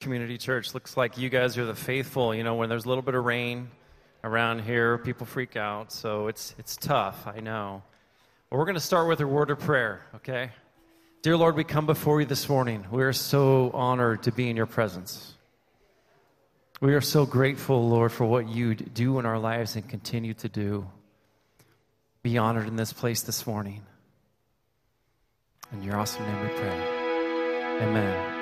Community Church. Looks like you guys are the faithful. You know, when there's a little bit of rain around here, people freak out. So it's it's tough. I know. But we're going to start with a word of prayer. Okay. Dear Lord, we come before you this morning. We are so honored to be in your presence. We are so grateful, Lord, for what you do in our lives and continue to do. Be honored in this place this morning. In your awesome name we pray. Amen.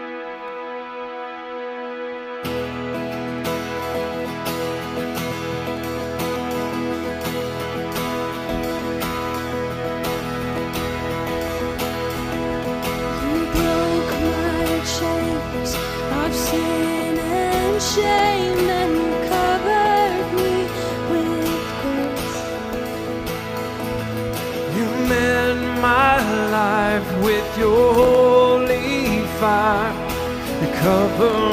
Cover.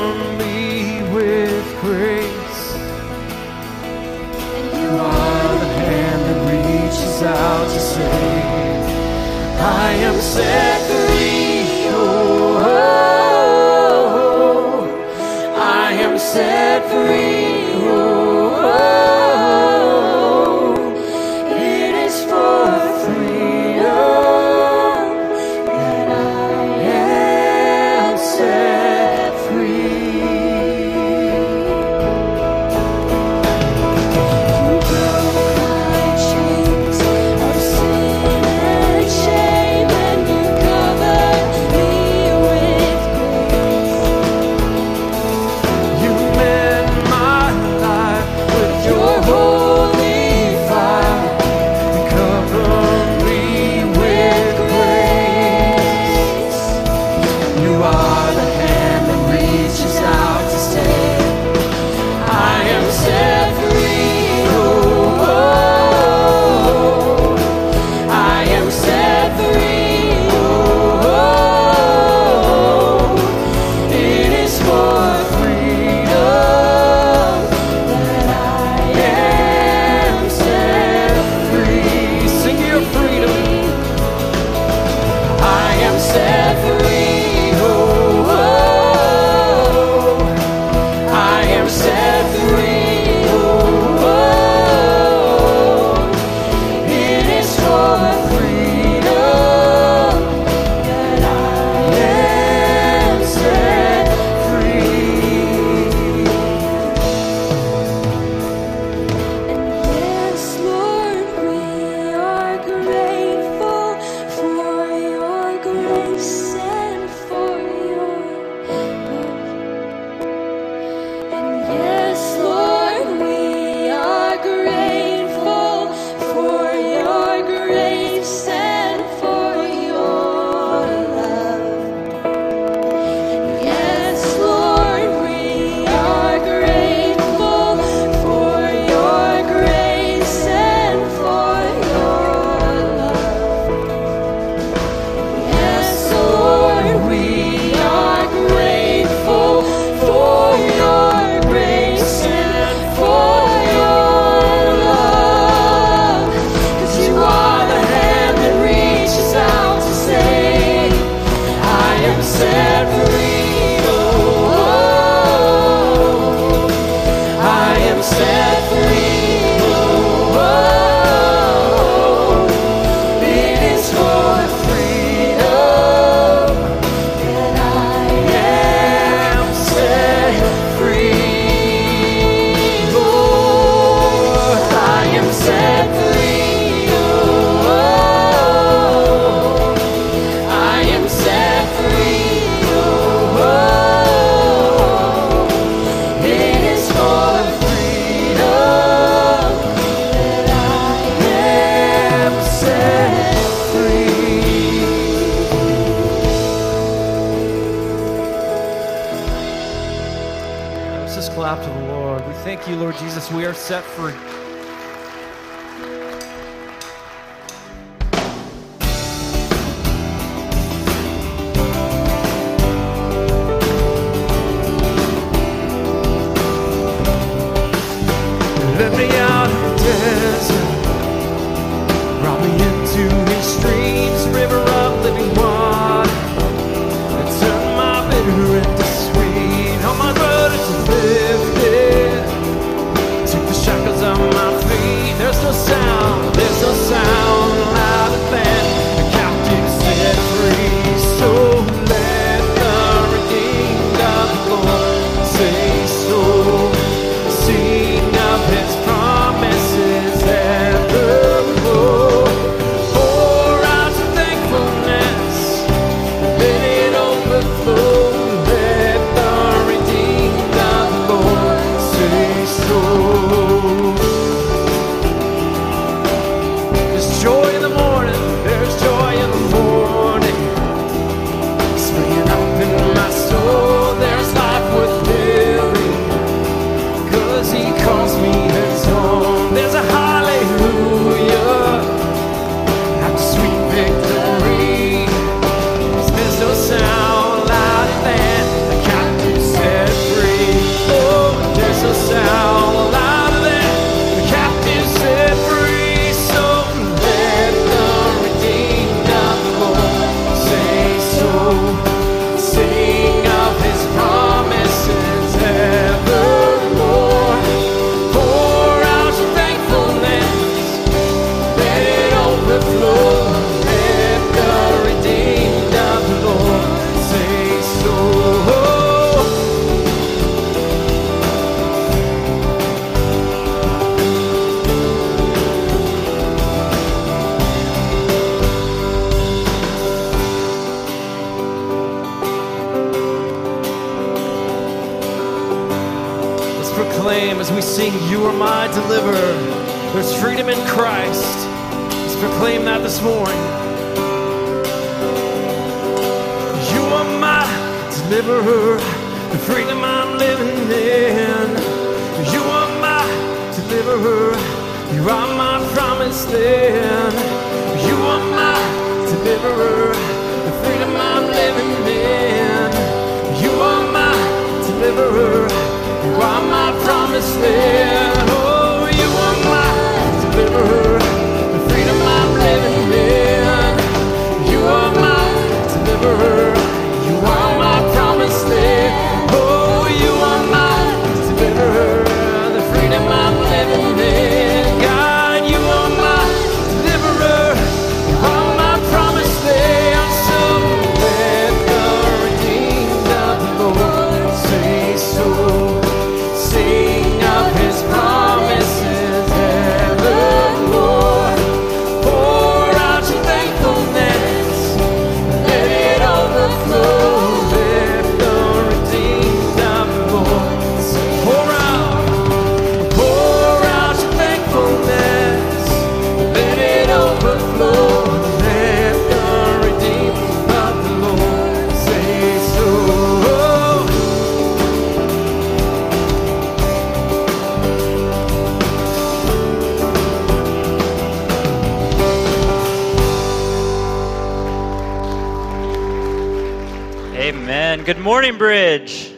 Amen. Good morning, Bridge.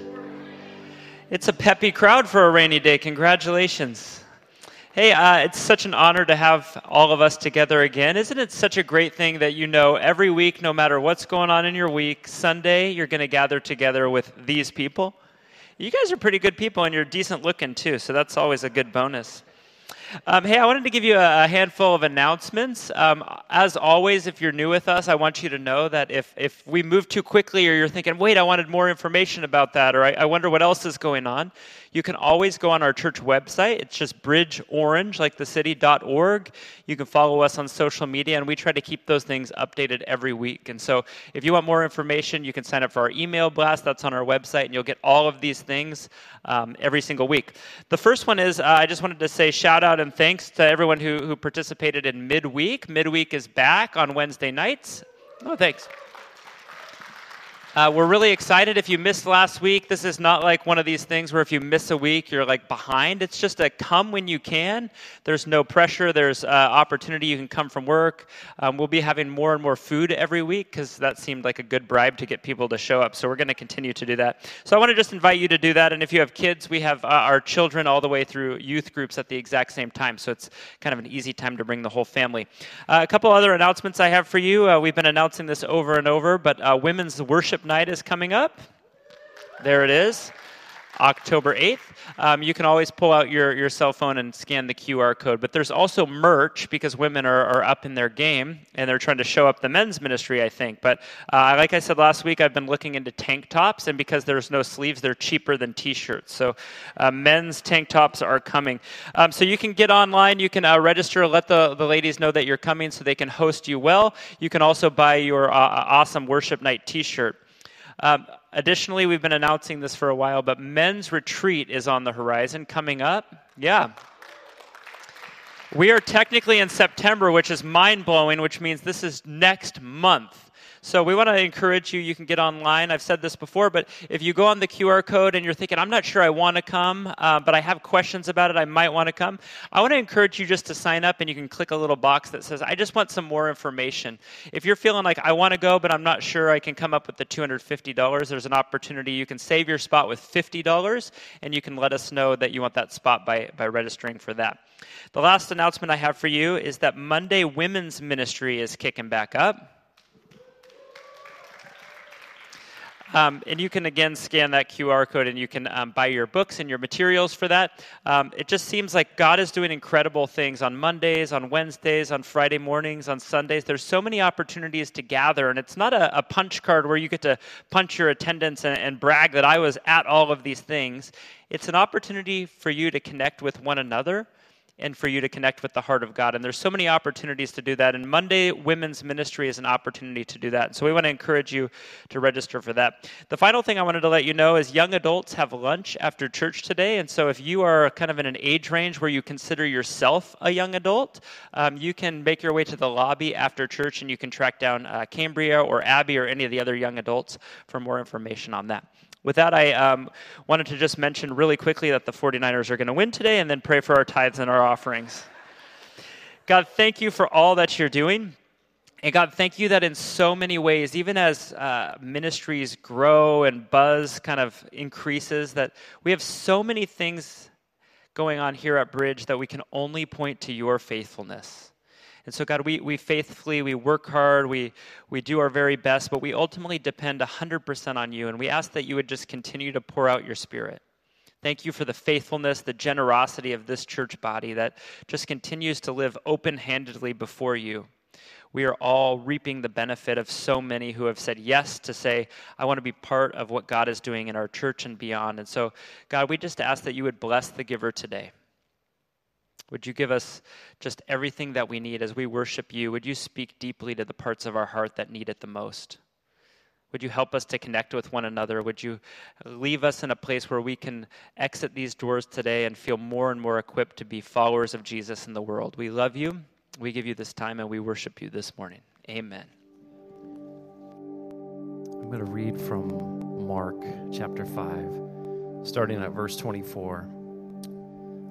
It's a peppy crowd for a rainy day. Congratulations. Hey, uh, it's such an honor to have all of us together again. Isn't it such a great thing that you know every week, no matter what's going on in your week, Sunday, you're going to gather together with these people? You guys are pretty good people and you're decent looking too, so that's always a good bonus. Um, hey, I wanted to give you a, handful of announcements. Um, as always, if you're new with us, I want you to know that if, if we move too quickly or you're thinking, wait, I wanted more information about that, or I, I wonder what else is going on, you can always go on our church website. It's just bridgeorange, like the city.org. You can follow us on social media, and we try to keep those things updated every week. And so if you want more information, you can sign up for our email blast. That's on our website, and you'll get all of these things um, every single week. The first one is uh, I just wanted to say shout out and thanks to everyone who, who participated in midweek. Midweek is back on Wednesday nights. Oh, thanks. Uh, we're really excited. If you missed last week, this is not like one of these things where if you miss a week, you're like behind. It's just a come when you can. There's no pressure. There's uh, opportunity. You can come from work. Um, we'll be having more and more food every week because that seemed like a good bribe to get people to show up. So we're going to continue to do that. So I want to just invite you to do that. And if you have kids, we have uh, our children all the way through youth groups at the exact same time. So it's kind of an easy time to bring the whole family. Uh, a couple other announcements I have for you. Uh, we've been announcing this over and over, but uh, Women's Worship Night is coming up. There it is. October 8th. Um, you can always pull out your, your cell phone and scan the QR code. But there's also merch because women are, are up in their game and they're trying to show up the men's ministry, I think. But uh, like I said last week, I've been looking into tank tops, and because there's no sleeves, they're cheaper than t shirts. So uh, men's tank tops are coming. Um, so you can get online, you can uh, register, let the, the ladies know that you're coming so they can host you well. You can also buy your uh, awesome worship night t shirt. Um, additionally, we've been announcing this for a while, but men's retreat is on the horizon coming up. Yeah. We are technically in September, which is mind blowing, which means this is next month. So we want to encourage you. You can get online. I've said this before, but if you go on the QR code and you're thinking, I'm not sure I want to come, uh, but I have questions about it, I might want to come. I want to encourage you just to sign up and you can click a little box that says, I just want some more information. If you're feeling like I want to go, but I'm not sure I can come up with the $250, there's an opportunity. You can save your spot with $50 and you can let us know that you want that spot by, by registering for that. The last announcement I have for you is that Monday Women's Ministry is kicking back up. Um, and you can again scan that QR code and you can um, buy your books and your materials for that. Um, it just seems like God is doing incredible things on Mondays, on Wednesdays, on Friday mornings, on Sundays. There's so many opportunities to gather, and it's not a, a punch card where you get to punch your attendance and, and brag that I was at all of these things. It's an opportunity for you to connect with one another and for you to connect with the heart of God. And there's so many opportunities to do that. And Monday Women's Ministry is an opportunity to do that. So we want to encourage you to register for that. The final thing I wanted to let you know is young adults have lunch after church today. And so if you are kind of in an age range where you consider yourself a young adult, um, you can make your way to the lobby after church and you can track down uh, Cambria or Abby or any of the other young adults for more information on that. With that, I um, wanted to just mention really quickly that the 49ers are going to win today and then pray for our tithes and our offerings. God, thank you for all that you're doing. And God, thank you that in so many ways, even as uh, ministries grow and buzz kind of increases, that we have so many things going on here at Bridge that we can only point to your faithfulness. And so, God, we, we faithfully, we work hard, we, we do our very best, but we ultimately depend 100% on you. And we ask that you would just continue to pour out your spirit. Thank you for the faithfulness, the generosity of this church body that just continues to live open handedly before you. We are all reaping the benefit of so many who have said yes to say, I want to be part of what God is doing in our church and beyond. And so, God, we just ask that you would bless the giver today. Would you give us just everything that we need as we worship you? Would you speak deeply to the parts of our heart that need it the most? Would you help us to connect with one another? Would you leave us in a place where we can exit these doors today and feel more and more equipped to be followers of Jesus in the world? We love you. We give you this time and we worship you this morning. Amen. I'm going to read from Mark chapter 5, starting at verse 24.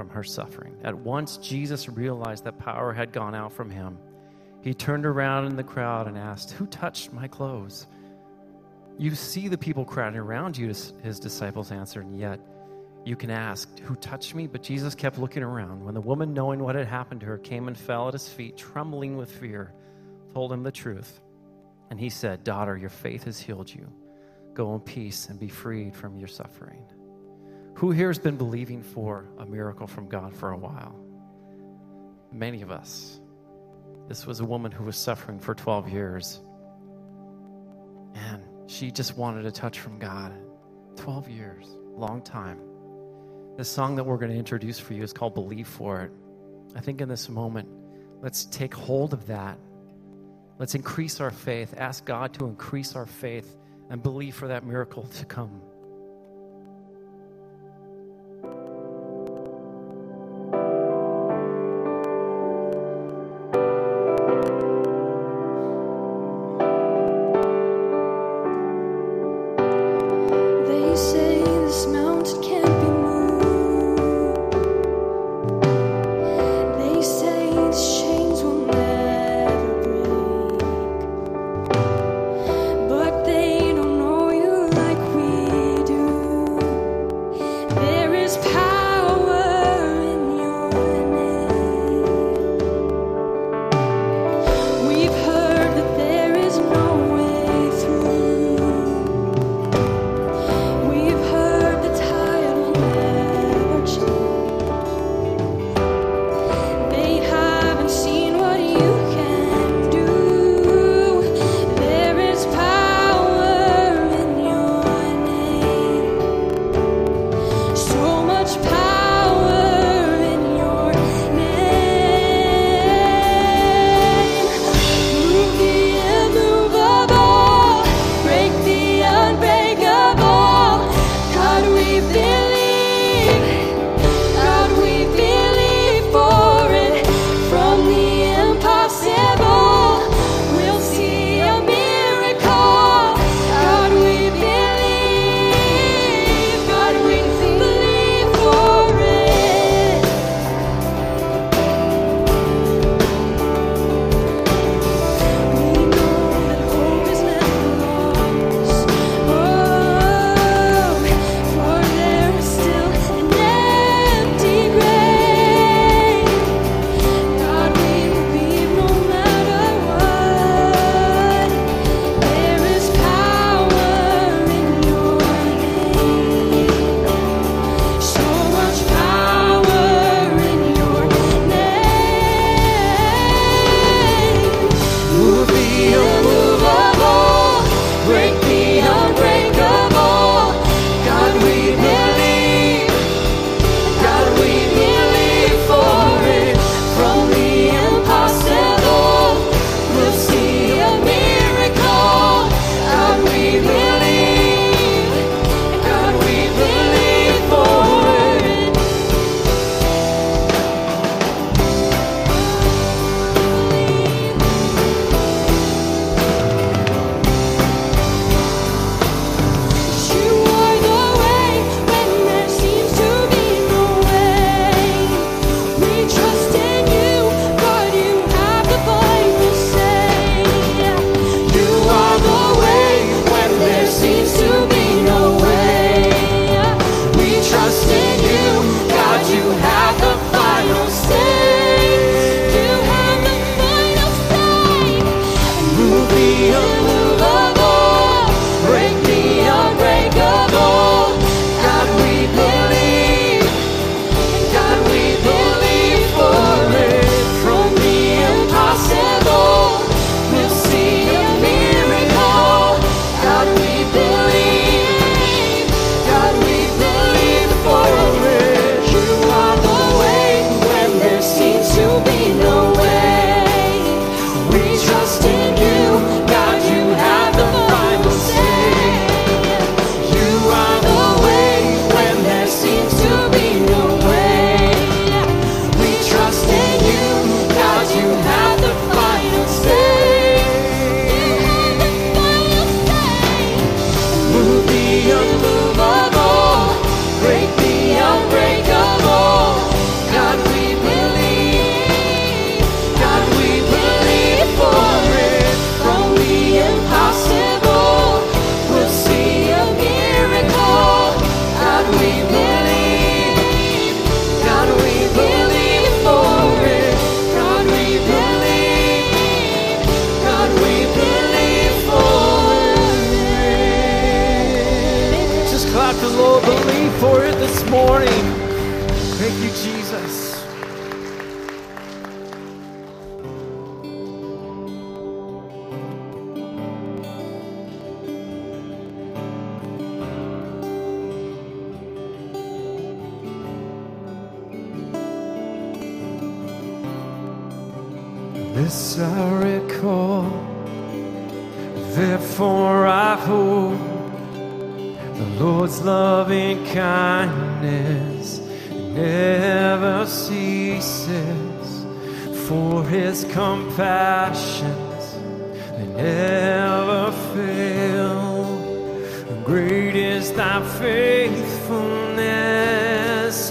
from her suffering. At once, Jesus realized that power had gone out from him. He turned around in the crowd and asked, Who touched my clothes? You see the people crowding around you, his disciples answered, and yet you can ask, Who touched me? But Jesus kept looking around. When the woman, knowing what had happened to her, came and fell at his feet, trembling with fear, told him the truth. And he said, Daughter, your faith has healed you. Go in peace and be freed from your suffering. Who here has been believing for a miracle from God for a while? Many of us. This was a woman who was suffering for 12 years. And she just wanted a touch from God. 12 years, long time. The song that we're going to introduce for you is called Believe for It. I think in this moment, let's take hold of that. Let's increase our faith, ask God to increase our faith, and believe for that miracle to come.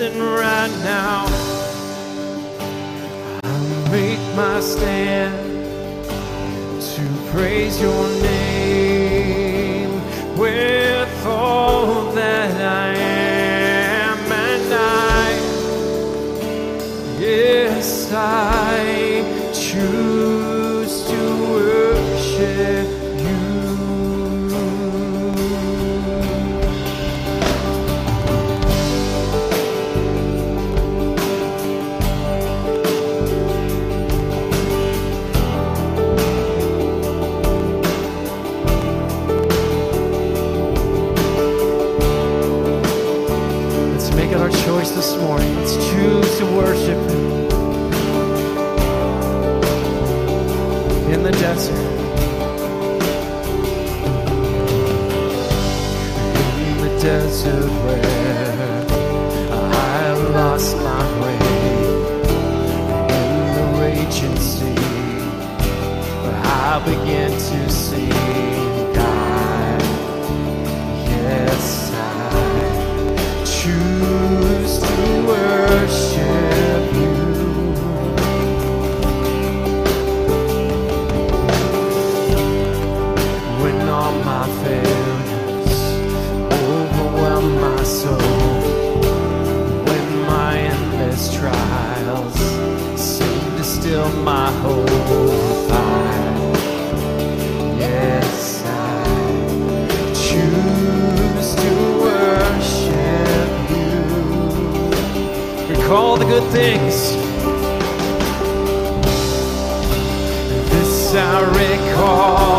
standing right now. I make my stand to praise your name. this morning. Let's choose to worship Him in the desert. In the desert where I lost my way. In the raging sea, where I begin to see. all the good things. This I recall.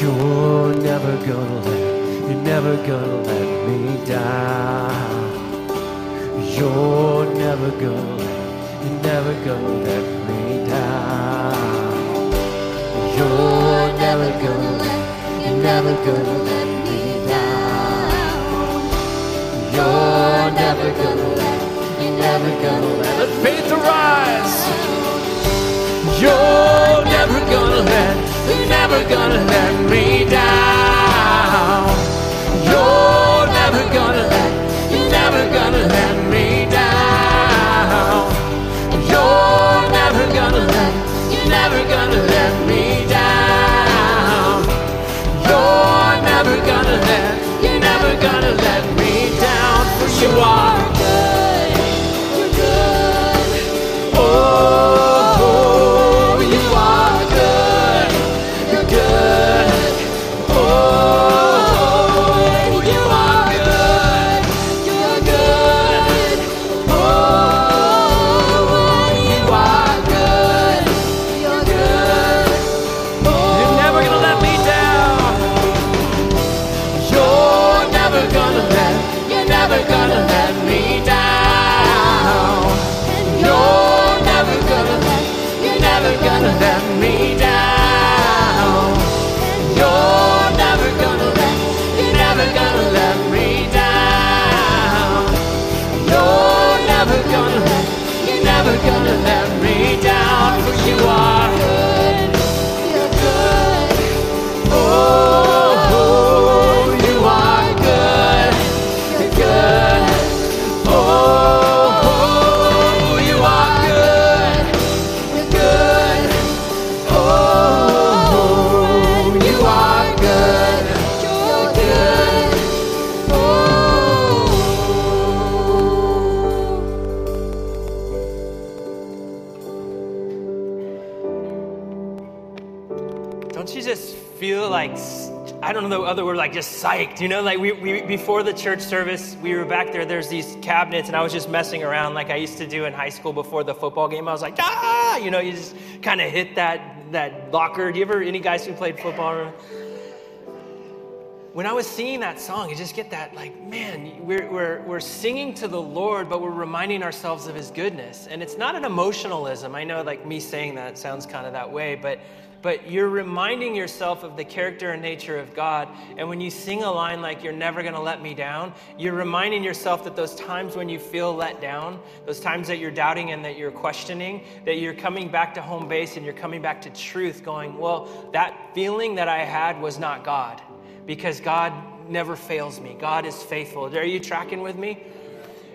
You're never gonna let, you're never gonna let me down. You're never gonna let, you're never gonna let me down. You're never gonna let, you're never gonna let me down. You're never gonna let, you're never gonna let, let faith arise. You're never gonna let, never gonna let me down. I don't know the other word, like just psyched, you know? Like we, we before the church service, we were back there. There's these cabinets, and I was just messing around like I used to do in high school before the football game. I was like, ah, you know, you just kind of hit that that locker. Do you ever any guys who played football? When I was singing that song, you just get that like, man, we're, we're, we're singing to the Lord, but we're reminding ourselves of His goodness. And it's not an emotionalism. I know, like me saying that sounds kind of that way, but but you're reminding yourself of the character and nature of God. And when you sing a line like, You're never gonna let me down, you're reminding yourself that those times when you feel let down, those times that you're doubting and that you're questioning, that you're coming back to home base and you're coming back to truth, going, Well, that feeling that I had was not God, because God never fails me. God is faithful. Are you tracking with me?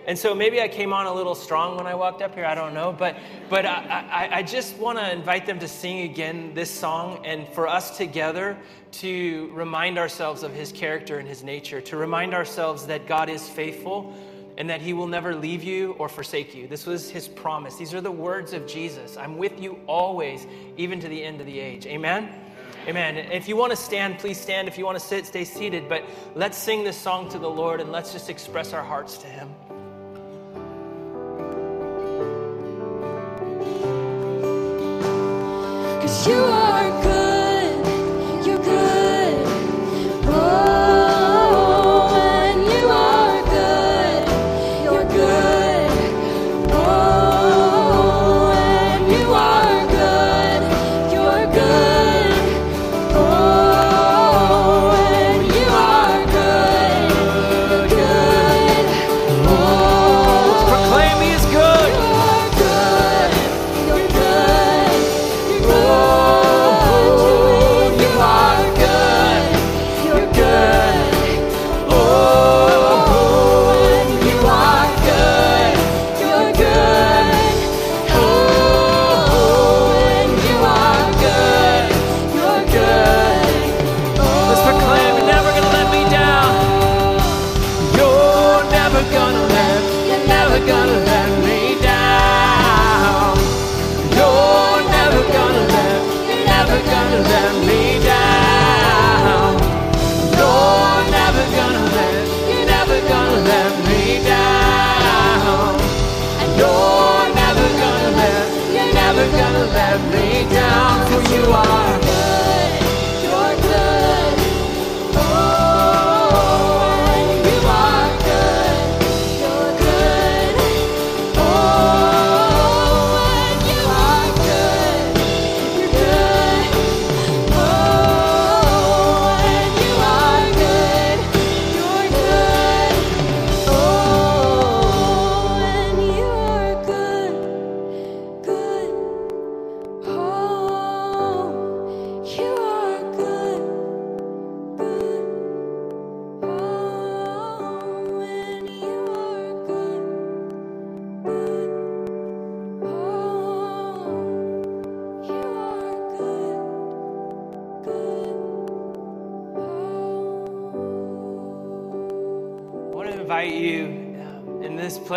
And so maybe I came on a little strong when I walked up here. I don't know, but but I, I, I just want to invite them to sing again this song, and for us together to remind ourselves of His character and His nature, to remind ourselves that God is faithful, and that He will never leave you or forsake you. This was His promise. These are the words of Jesus. I'm with you always, even to the end of the age. Amen. Amen. If you want to stand, please stand. If you want to sit, stay seated. But let's sing this song to the Lord and let's just express our hearts to Him. Cause you are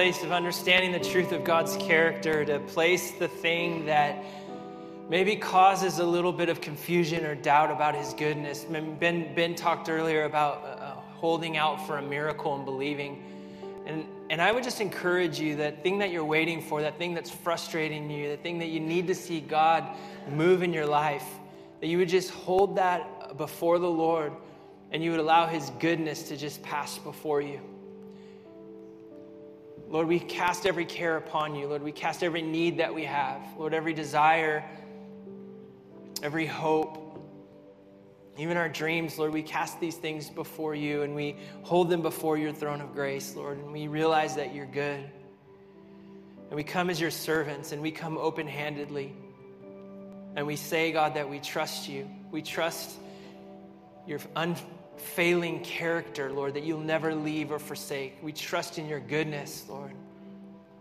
place of understanding the truth of God's character to place the thing that maybe causes a little bit of confusion or doubt about His goodness. Ben, ben talked earlier about uh, holding out for a miracle and believing. And, and I would just encourage you that thing that you're waiting for, that thing that's frustrating you, the thing that you need to see God move in your life, that you would just hold that before the Lord and you would allow His goodness to just pass before you. Lord, we cast every care upon you. Lord, we cast every need that we have. Lord, every desire, every hope, even our dreams, Lord, we cast these things before you and we hold them before your throne of grace, Lord, and we realize that you're good. And we come as your servants and we come open handedly. And we say, God, that we trust you. We trust your unfailing character, Lord, that you'll never leave or forsake. We trust in your goodness, Lord.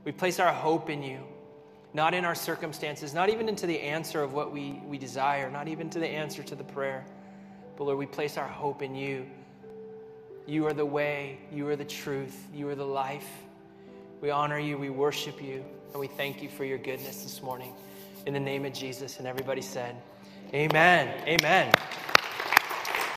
We place our hope in you, not in our circumstances, not even into the answer of what we, we desire, not even to the answer to the prayer. But Lord, we place our hope in you. You are the way, you are the truth, you are the life. We honor you, we worship you, and we thank you for your goodness this morning. In the name of Jesus. And everybody said, Amen. Amen.